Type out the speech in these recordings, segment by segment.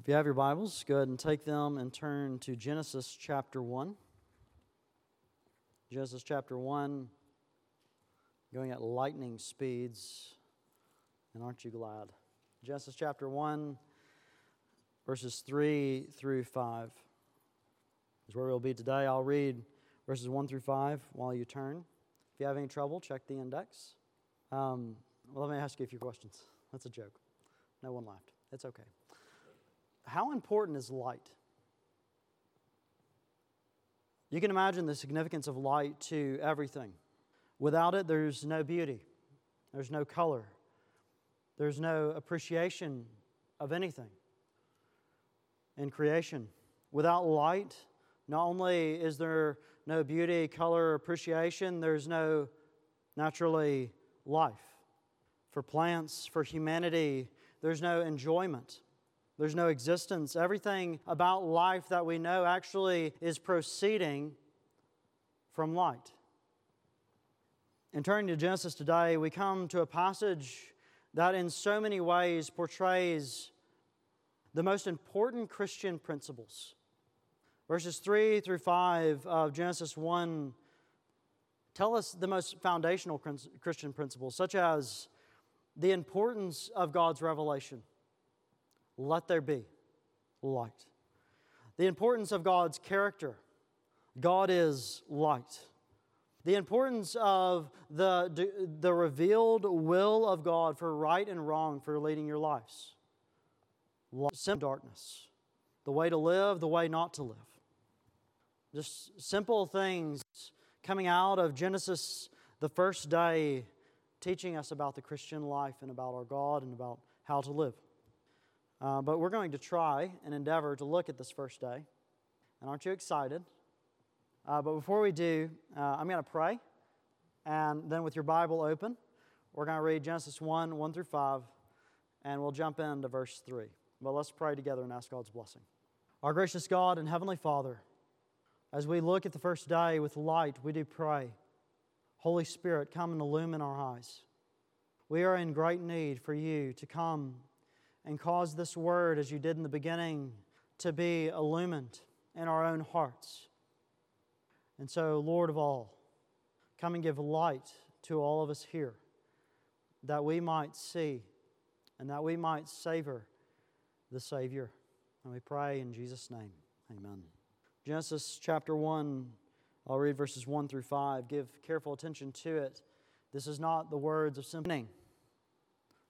If you have your Bibles, go ahead and take them and turn to Genesis chapter 1. Genesis chapter 1, going at lightning speeds. And aren't you glad? Genesis chapter 1, verses 3 through 5 is where we'll be today. I'll read verses 1 through 5 while you turn. If you have any trouble, check the index. Um, well, let me ask you a few questions. That's a joke. No one laughed. It's okay. How important is light? You can imagine the significance of light to everything. Without it, there's no beauty, there's no color, there's no appreciation of anything in creation. Without light, not only is there no beauty, color, appreciation, there's no naturally life. For plants, for humanity, there's no enjoyment. There's no existence. Everything about life that we know actually is proceeding from light. And turning to Genesis today, we come to a passage that in so many ways portrays the most important Christian principles. Verses 3 through 5 of Genesis 1 tell us the most foundational Christian principles, such as the importance of God's revelation let there be light. The importance of God's character God is light. The importance of the, the revealed will of God for right and wrong for leading your lives. Light, darkness. The way to live, the way not to live. Just simple things coming out of Genesis, the first day, teaching us about the Christian life and about our God and about how to live. Uh, but we're going to try and endeavor to look at this first day. And aren't you excited? Uh, but before we do, uh, I'm going to pray. And then with your Bible open, we're going to read Genesis 1 1 through 5, and we'll jump into verse 3. But let's pray together and ask God's blessing. Our gracious God and Heavenly Father, as we look at the first day with light, we do pray. Holy Spirit, come and illumine our eyes. We are in great need for you to come and cause this word, as you did in the beginning, to be illumined in our own hearts. And so, Lord of all, come and give light to all of us here that we might see and that we might savor the Savior. And we pray in Jesus' name. Amen. Genesis chapter 1, I'll read verses 1 through 5. Give careful attention to it. This is not the words of simply.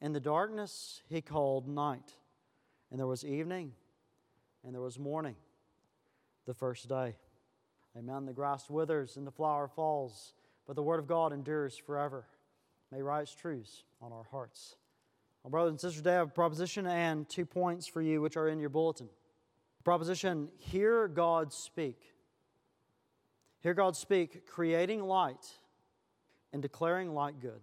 and the darkness he called night. And there was evening, and there was morning the first day. Amen. The grass withers and the flower falls, but the word of God endures forever. May write truths on our hearts. Well, brothers and sisters, today I have a proposition and two points for you, which are in your bulletin. Proposition Hear God speak. Hear God speak, creating light and declaring light good.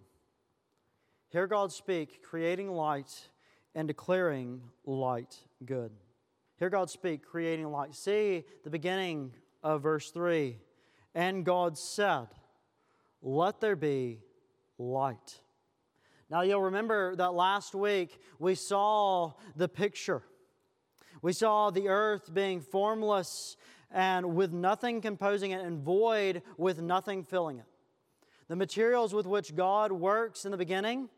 Hear God speak, creating light and declaring light good. Hear God speak, creating light. See the beginning of verse 3. And God said, Let there be light. Now, you'll remember that last week we saw the picture. We saw the earth being formless and with nothing composing it, and void with nothing filling it. The materials with which God works in the beginning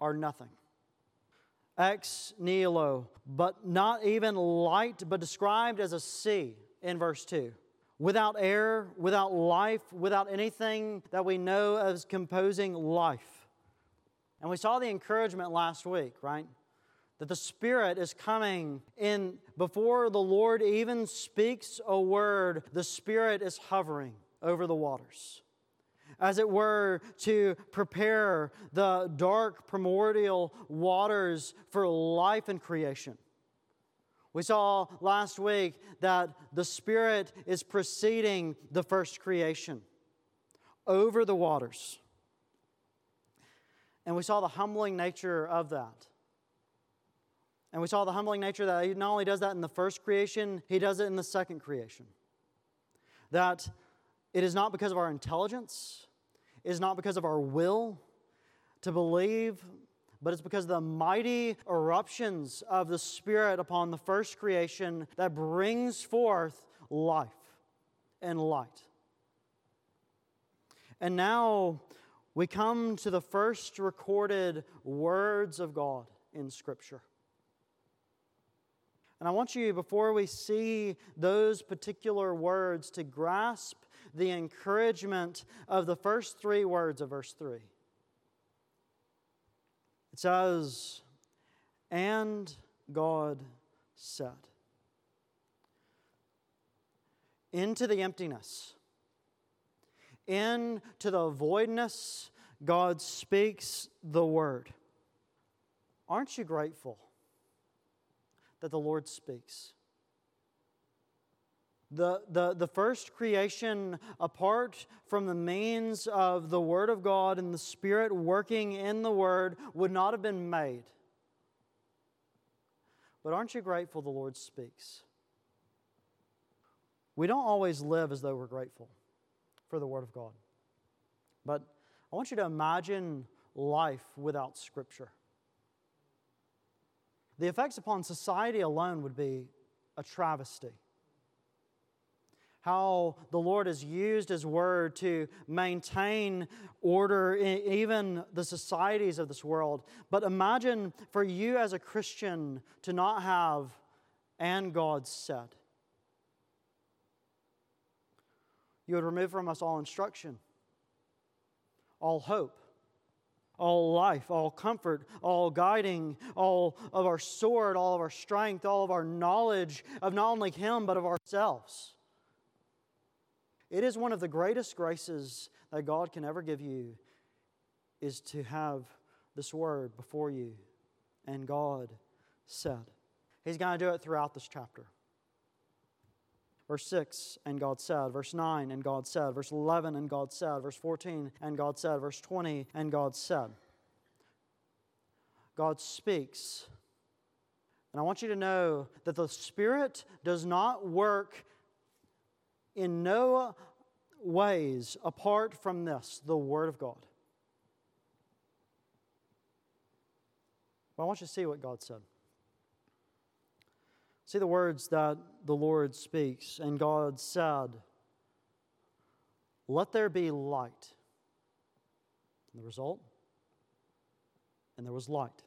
are nothing. Ex nihilo, but not even light, but described as a sea in verse 2. Without air, without life, without anything that we know as composing life. And we saw the encouragement last week, right? That the Spirit is coming in before the Lord even speaks a word, the Spirit is hovering over the waters as it were, to prepare the dark primordial waters for life and creation. We saw last week that the Spirit is preceding the first creation over the waters. And we saw the humbling nature of that. And we saw the humbling nature that He not only does that in the first creation, He does it in the second creation. That it is not because of our intelligence, is not because of our will to believe, but it's because of the mighty eruptions of the Spirit upon the first creation that brings forth life and light. And now we come to the first recorded words of God in Scripture. And I want you, before we see those particular words, to grasp the encouragement of the first three words of verse 3. It says, And God said, Into the emptiness, into the voidness, God speaks the word. Aren't you grateful that the Lord speaks? The, the, the first creation, apart from the means of the Word of God and the Spirit working in the Word, would not have been made. But aren't you grateful the Lord speaks? We don't always live as though we're grateful for the Word of God. But I want you to imagine life without Scripture. The effects upon society alone would be a travesty how the Lord has used His Word to maintain order in even the societies of this world. But imagine for you as a Christian to not have, and God said. You would remove from us all instruction, all hope, all life, all comfort, all guiding, all of our sword, all of our strength, all of our knowledge of not only Him, but of ourselves. It is one of the greatest graces that God can ever give you is to have this word before you. And God said. He's going to do it throughout this chapter. Verse 6, and God said. Verse 9, and God said. Verse 11, and God said. Verse 14, and God said. Verse 20, and God said. God speaks. And I want you to know that the Spirit does not work in no ways apart from this, the Word of God. But I want you to see what God said. See the words that the Lord speaks. And God said, Let there be light. And the result? And there was light.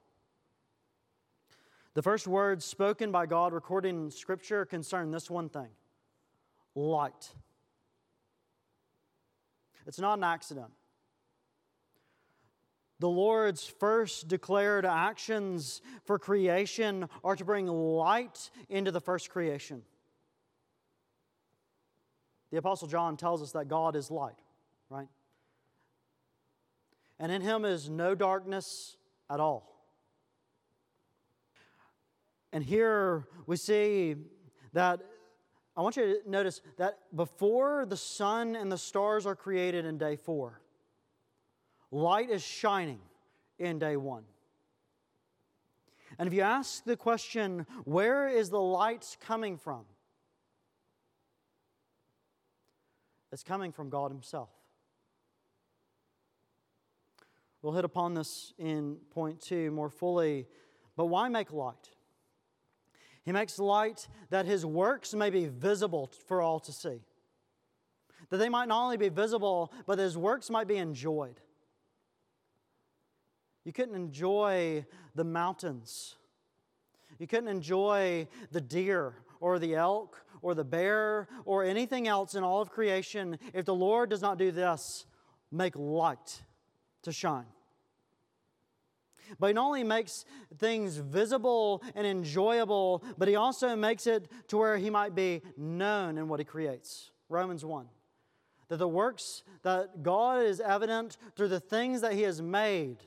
The first words spoken by God recorded in Scripture concern this one thing light. It's not an accident. The Lord's first declared actions for creation are to bring light into the first creation. The Apostle John tells us that God is light, right? And in him is no darkness at all. And here we see that I want you to notice that before the sun and the stars are created in day four, light is shining in day one. And if you ask the question, where is the light coming from? It's coming from God Himself. We'll hit upon this in point two more fully. But why make light? He makes light that his works may be visible for all to see. That they might not only be visible, but his works might be enjoyed. You couldn't enjoy the mountains. You couldn't enjoy the deer or the elk or the bear or anything else in all of creation if the Lord does not do this make light to shine. But he not only makes things visible and enjoyable, but he also makes it to where he might be known in what he creates. Romans 1. That the works that God is evident through the things that he has made.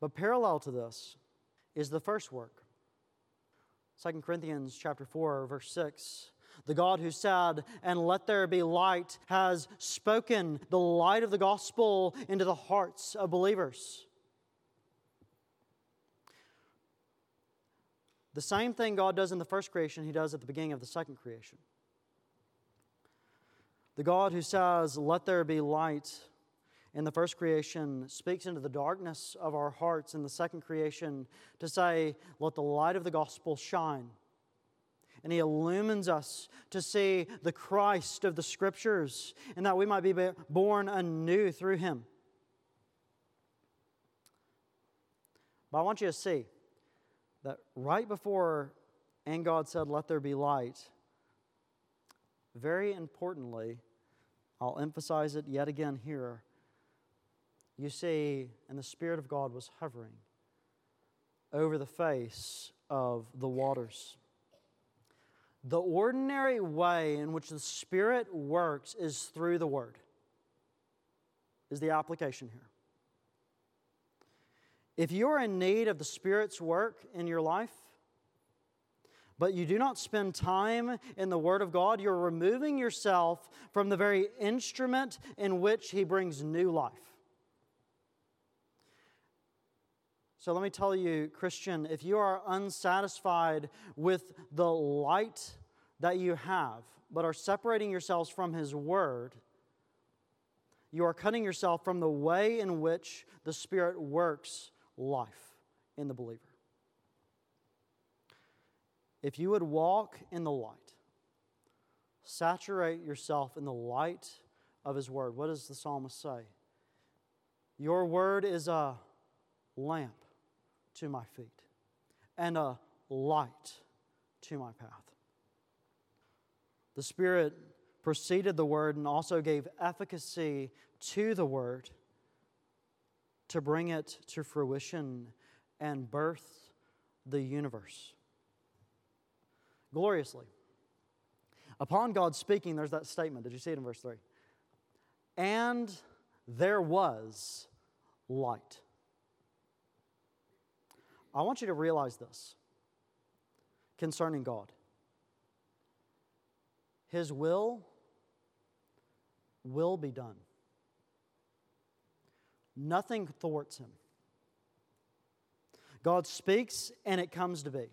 But parallel to this is the first work. 2 Corinthians chapter 4 verse 6 the God who said, And let there be light, has spoken the light of the gospel into the hearts of believers. The same thing God does in the first creation, He does at the beginning of the second creation. The God who says, Let there be light, in the first creation speaks into the darkness of our hearts in the second creation to say, Let the light of the gospel shine and He illumines us to see the Christ of the Scriptures and that we might be born anew through Him. But I want you to see that right before and God said, Let there be light, very importantly, I'll emphasize it yet again here. You see, and the Spirit of God was hovering over the face of the waters. The ordinary way in which the Spirit works is through the Word, is the application here. If you are in need of the Spirit's work in your life, but you do not spend time in the Word of God, you're removing yourself from the very instrument in which He brings new life. So let me tell you, Christian, if you are unsatisfied with the light that you have, but are separating yourselves from His Word, you are cutting yourself from the way in which the Spirit works life in the believer. If you would walk in the light, saturate yourself in the light of His Word, what does the psalmist say? Your Word is a lamp to my feet and a light to my path. The Spirit preceded the Word and also gave efficacy to the Word to bring it to fruition and birth the universe gloriously. Upon God speaking, there's that statement. Did you see it in verse 3? And there was light. I want you to realize this concerning God His will will be done, nothing thwarts Him. God speaks and it comes to be.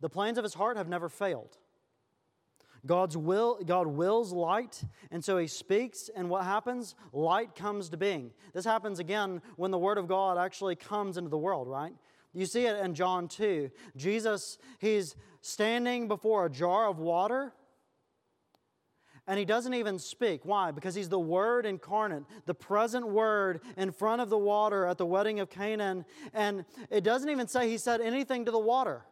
The plans of His heart have never failed. God's will, God wills light, and so He speaks, and what happens? Light comes to being. This happens again when the Word of God actually comes into the world, right? You see it in John 2. Jesus, he's standing before a jar of water and he doesn't even speak. Why? Because he's the Word incarnate, the present Word in front of the water at the wedding of Canaan. And it doesn't even say he said anything to the water.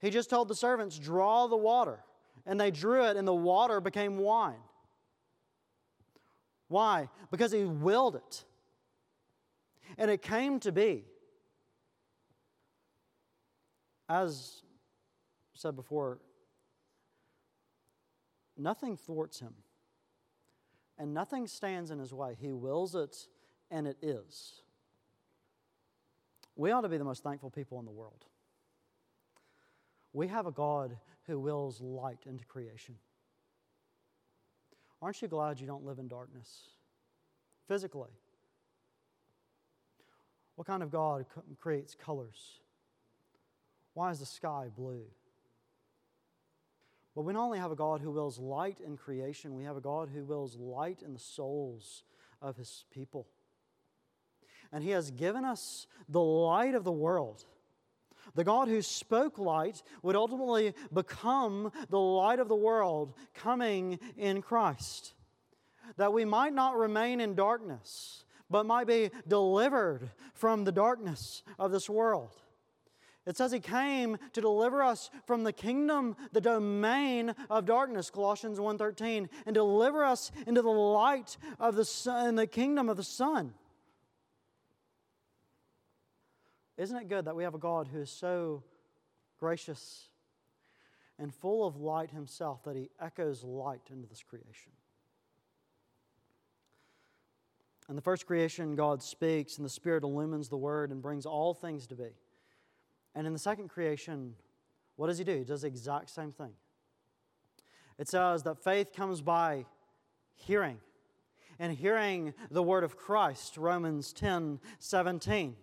He just told the servants, draw the water. And they drew it, and the water became wine. Why? Because he willed it. And it came to be. As said before, nothing thwarts him, and nothing stands in his way. He wills it, and it is. We ought to be the most thankful people in the world. We have a God who wills light into creation. Aren't you glad you don't live in darkness physically? What kind of God creates colors? Why is the sky blue? But we not only have a God who wills light in creation, we have a God who wills light in the souls of his people. And he has given us the light of the world. The God who spoke light would ultimately become the light of the world coming in Christ. That we might not remain in darkness, but might be delivered from the darkness of this world. It says he came to deliver us from the kingdom, the domain of darkness, Colossians 1:13, and deliver us into the light of the Son, the kingdom of the Son. Isn't it good that we have a God who is so gracious and full of light himself that he echoes light into this creation? In the first creation, God speaks, and the Spirit illumines the Word and brings all things to be. And in the second creation, what does he do? He does the exact same thing. It says that faith comes by hearing, and hearing the word of Christ, Romans 10 17.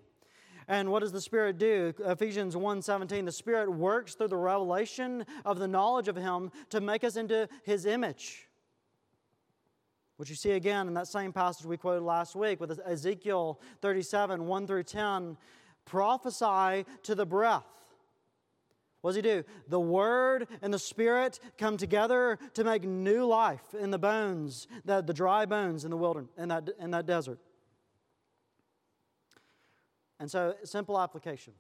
And what does the Spirit do? Ephesians 1:17, the Spirit works through the revelation of the knowledge of Him to make us into His image. Which you see again in that same passage we quoted last week with Ezekiel 37, 1 through 10. Prophesy to the breath. What does he do? The Word and the Spirit come together to make new life in the bones, the, the dry bones in the wilderness, in that, in that desert. And so, simple application.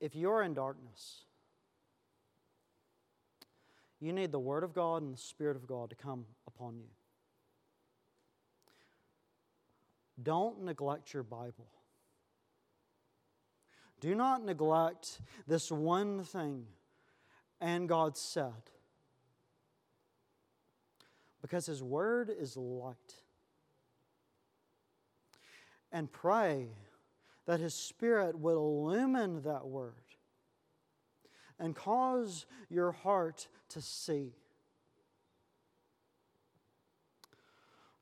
If you're in darkness, you need the Word of God and the Spirit of God to come upon you. Don't neglect your Bible. Do not neglect this one thing. And God said, because His Word is light and pray that His Spirit will illumine that word and cause your heart to see.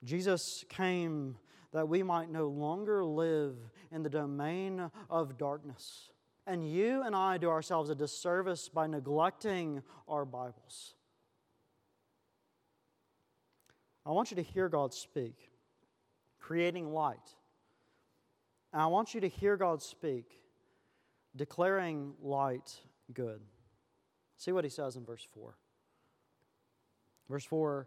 Jesus came that we might no longer live in the domain of darkness. And you and I do ourselves a disservice by neglecting our Bibles. I want you to hear God speak, creating light and I want you to hear God speak, declaring light good. See what he says in verse 4. Verse 4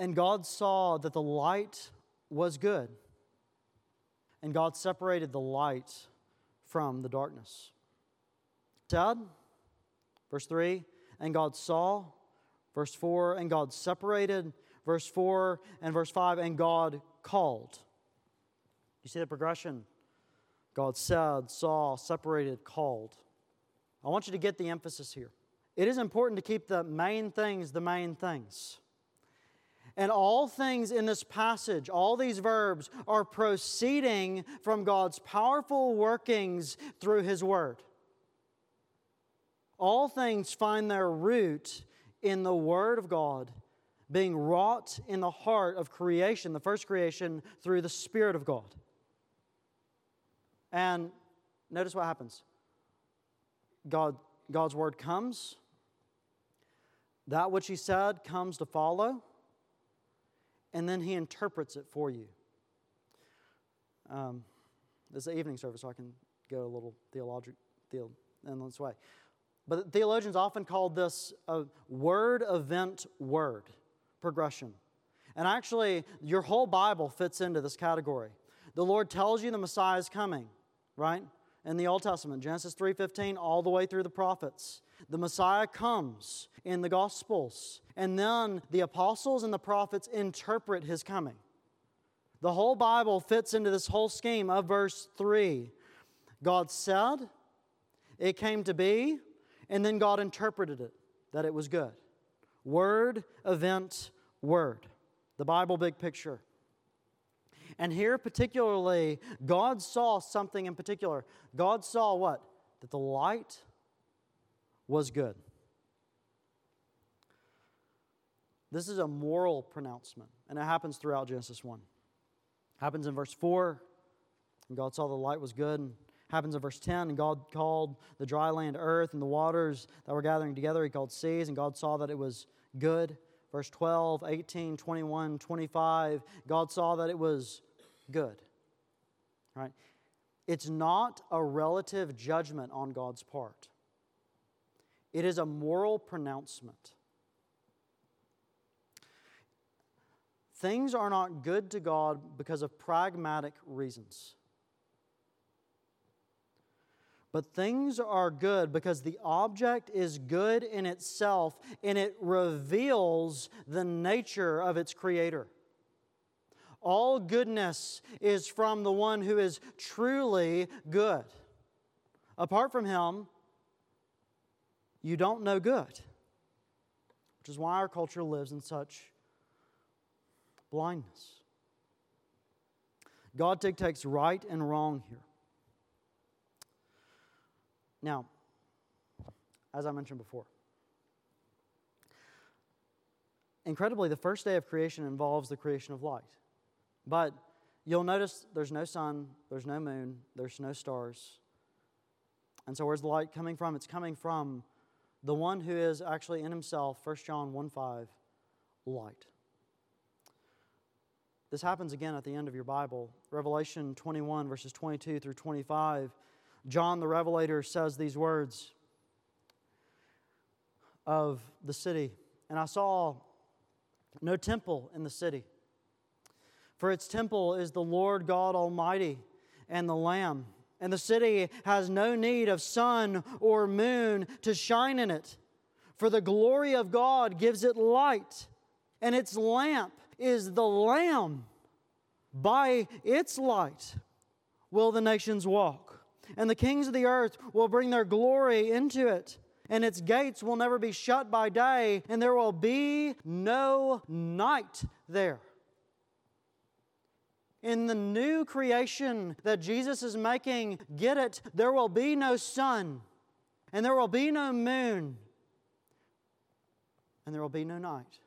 And God saw that the light was good, and God separated the light from the darkness. Dad, verse 3, and God saw, verse 4, and God separated, verse 4, and verse 5, and God called. You see the progression? God said, saw, separated, called. I want you to get the emphasis here. It is important to keep the main things the main things. And all things in this passage, all these verbs, are proceeding from God's powerful workings through His Word. All things find their root in the Word of God being wrought in the heart of creation, the first creation, through the Spirit of God. And notice what happens God, God's word comes, that which He said comes to follow, and then He interprets it for you. Um, this is the evening service, so I can go a little theological theo, in this way. But theologians often call this a word event word progression. And actually, your whole Bible fits into this category. The Lord tells you the Messiah is coming right? In the Old Testament, Genesis 3:15 all the way through the prophets. The Messiah comes in the Gospels, and then the apostles and the prophets interpret his coming. The whole Bible fits into this whole scheme of verse 3. God said, it came to be, and then God interpreted it that it was good. Word, event, word. The Bible big picture. And here, particularly, God saw something in particular. God saw what? That the light was good. This is a moral pronouncement, and it happens throughout Genesis 1. Happens in verse 4, and God saw the light was good. And happens in verse 10, and God called the dry land earth, and the waters that were gathering together he called seas, and God saw that it was good. Verse 12, 18, 21, 25, God saw that it was good. Right? It's not a relative judgment on God's part, it is a moral pronouncement. Things are not good to God because of pragmatic reasons. But things are good because the object is good in itself and it reveals the nature of its creator. All goodness is from the one who is truly good. Apart from him, you don't know good, which is why our culture lives in such blindness. God dictates right and wrong here. Now, as I mentioned before, incredibly, the first day of creation involves the creation of light. But you'll notice there's no sun, there's no moon, there's no stars. And so, where's the light coming from? It's coming from the one who is actually in himself, 1 John 1 5, light. This happens again at the end of your Bible. Revelation 21, verses 22 through 25. John the Revelator says these words of the city. And I saw no temple in the city, for its temple is the Lord God Almighty and the Lamb. And the city has no need of sun or moon to shine in it, for the glory of God gives it light, and its lamp is the Lamb. By its light will the nations walk, and the kings of the earth will bring their glory into it. And its gates will never be shut by day, and there will be no night there. In the new creation that Jesus is making, get it, there will be no sun, and there will be no moon, and there will be no night.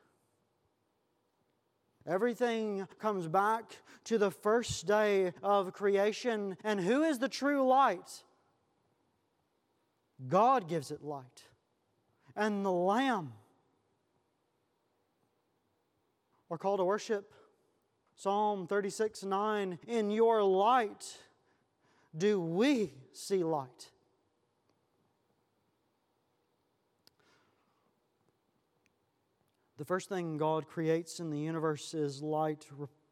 Everything comes back to the first day of creation. And who is the true light? God gives it light. And the Lamb are called to worship. Psalm 36 9 In your light do we see light. The first thing God creates in the universe is light,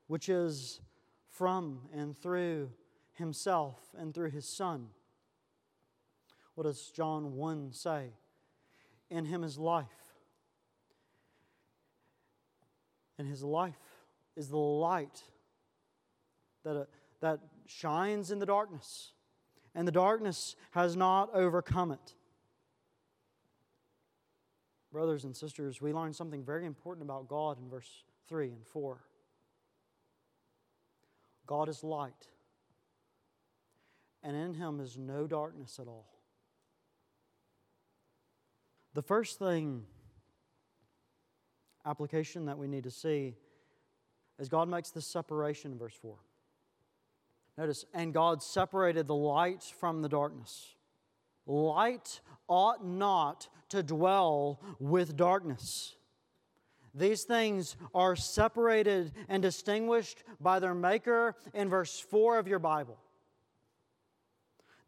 which is from and through Himself and through His Son. What does John 1 say? In Him is life. And His life is the light that, uh, that shines in the darkness, and the darkness has not overcome it. Brothers and sisters, we learn something very important about God in verse 3 and 4. God is light, and in him is no darkness at all. The first thing, application that we need to see, is God makes this separation in verse 4. Notice, and God separated the light from the darkness. Light ought not to dwell with darkness. These things are separated and distinguished by their Maker in verse 4 of your Bible.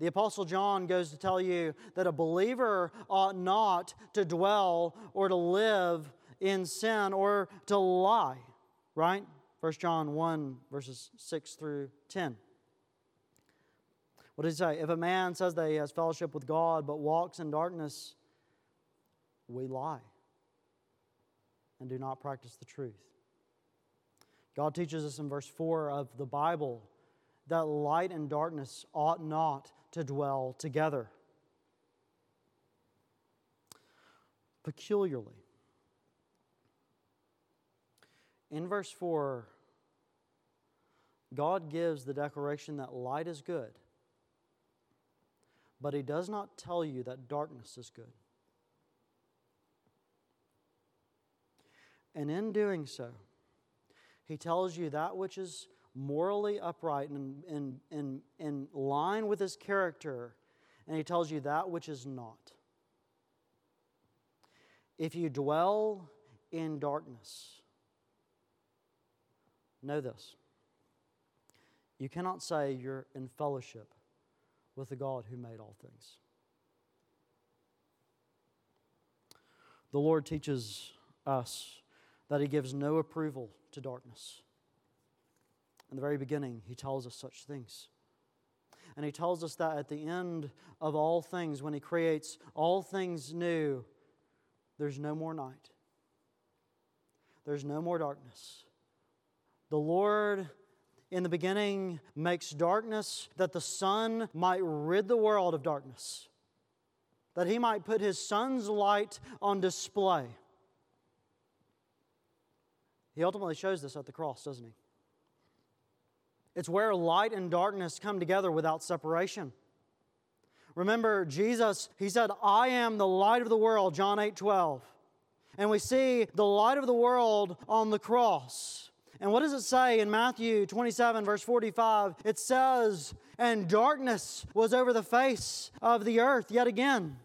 The Apostle John goes to tell you that a believer ought not to dwell or to live in sin or to lie, right? 1 John 1, verses 6 through 10. What does he say? If a man says that he has fellowship with God but walks in darkness, we lie and do not practice the truth. God teaches us in verse 4 of the Bible that light and darkness ought not to dwell together. Peculiarly. In verse 4, God gives the declaration that light is good but he does not tell you that darkness is good. And in doing so, he tells you that which is morally upright and in, in, in line with his character, and he tells you that which is not. If you dwell in darkness, know this you cannot say you're in fellowship with the God who made all things. The Lord teaches us that He gives no approval to darkness. In the very beginning, He tells us such things. And He tells us that at the end of all things, when He creates all things new, there's no more night, there's no more darkness. The Lord in the beginning makes darkness that the sun might rid the world of darkness, that he might put his Son's light on display. He ultimately shows this at the cross, doesn't he? It's where light and darkness come together without separation. Remember, Jesus, he said, I am the light of the world, John 8 12. And we see the light of the world on the cross. And what does it say in Matthew 27, verse 45? It says, And darkness was over the face of the earth yet again.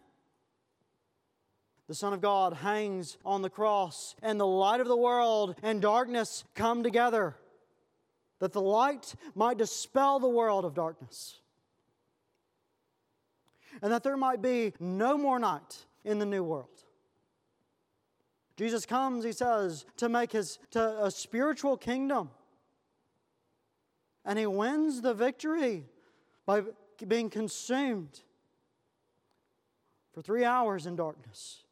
The Son of God hangs on the cross, and the light of the world and darkness come together, that the light might dispel the world of darkness, and that there might be no more night in the new world. Jesus comes, he says, to make his to a spiritual kingdom. And he wins the victory by being consumed for three hours in darkness,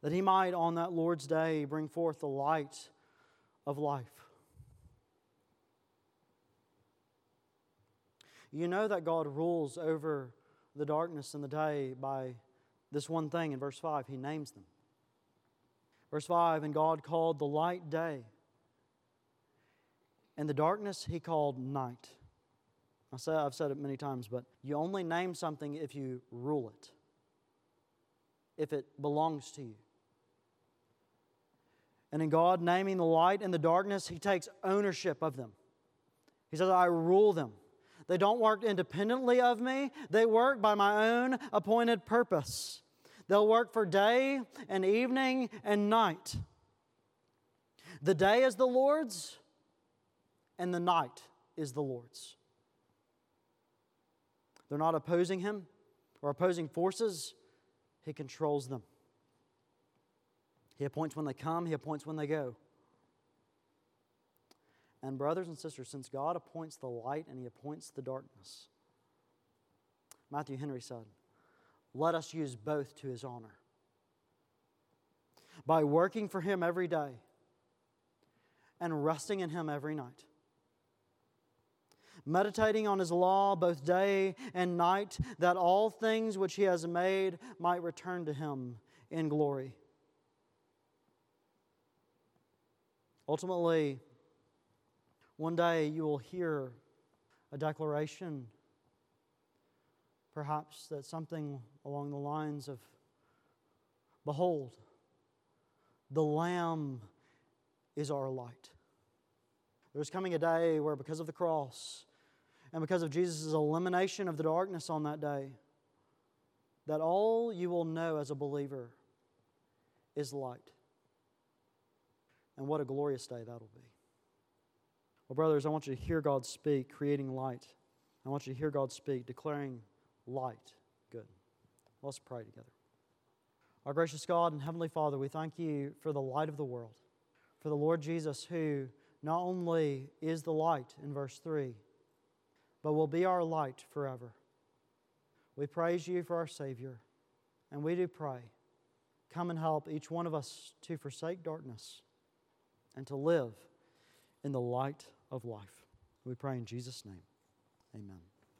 that he might on that Lord's day bring forth the light of life. You know that God rules over the darkness and the day by this one thing in verse 5 He names them. Verse 5 And God called the light day, and the darkness he called night. I say, I've said it many times, but you only name something if you rule it, if it belongs to you. And in God naming the light and the darkness, He takes ownership of them. He says, I rule them. They don't work independently of me, they work by my own appointed purpose. They'll work for day and evening and night. The day is the Lord's, and the night is the Lord's. They're not opposing Him or opposing forces, He controls them. He appoints when they come, He appoints when they go. And, brothers and sisters, since God appoints the light and He appoints the darkness, Matthew Henry said, let us use both to his honor. By working for him every day and resting in him every night. Meditating on his law both day and night, that all things which he has made might return to him in glory. Ultimately, one day you will hear a declaration Perhaps that's something along the lines of Behold, the Lamb is our light. There's coming a day where, because of the cross and because of Jesus' elimination of the darkness on that day, that all you will know as a believer is light. And what a glorious day that'll be. Well, brothers, I want you to hear God speak, creating light. I want you to hear God speak, declaring light. Good. Let's pray together. Our gracious God and Heavenly Father, we thank you for the light of the world, for the Lord Jesus, who not only is the light in verse 3, but will be our light forever. We praise you for our Savior, and we do pray. Come and help each one of us to forsake darkness and to live in the light of life. We pray in Jesus' name. Amen.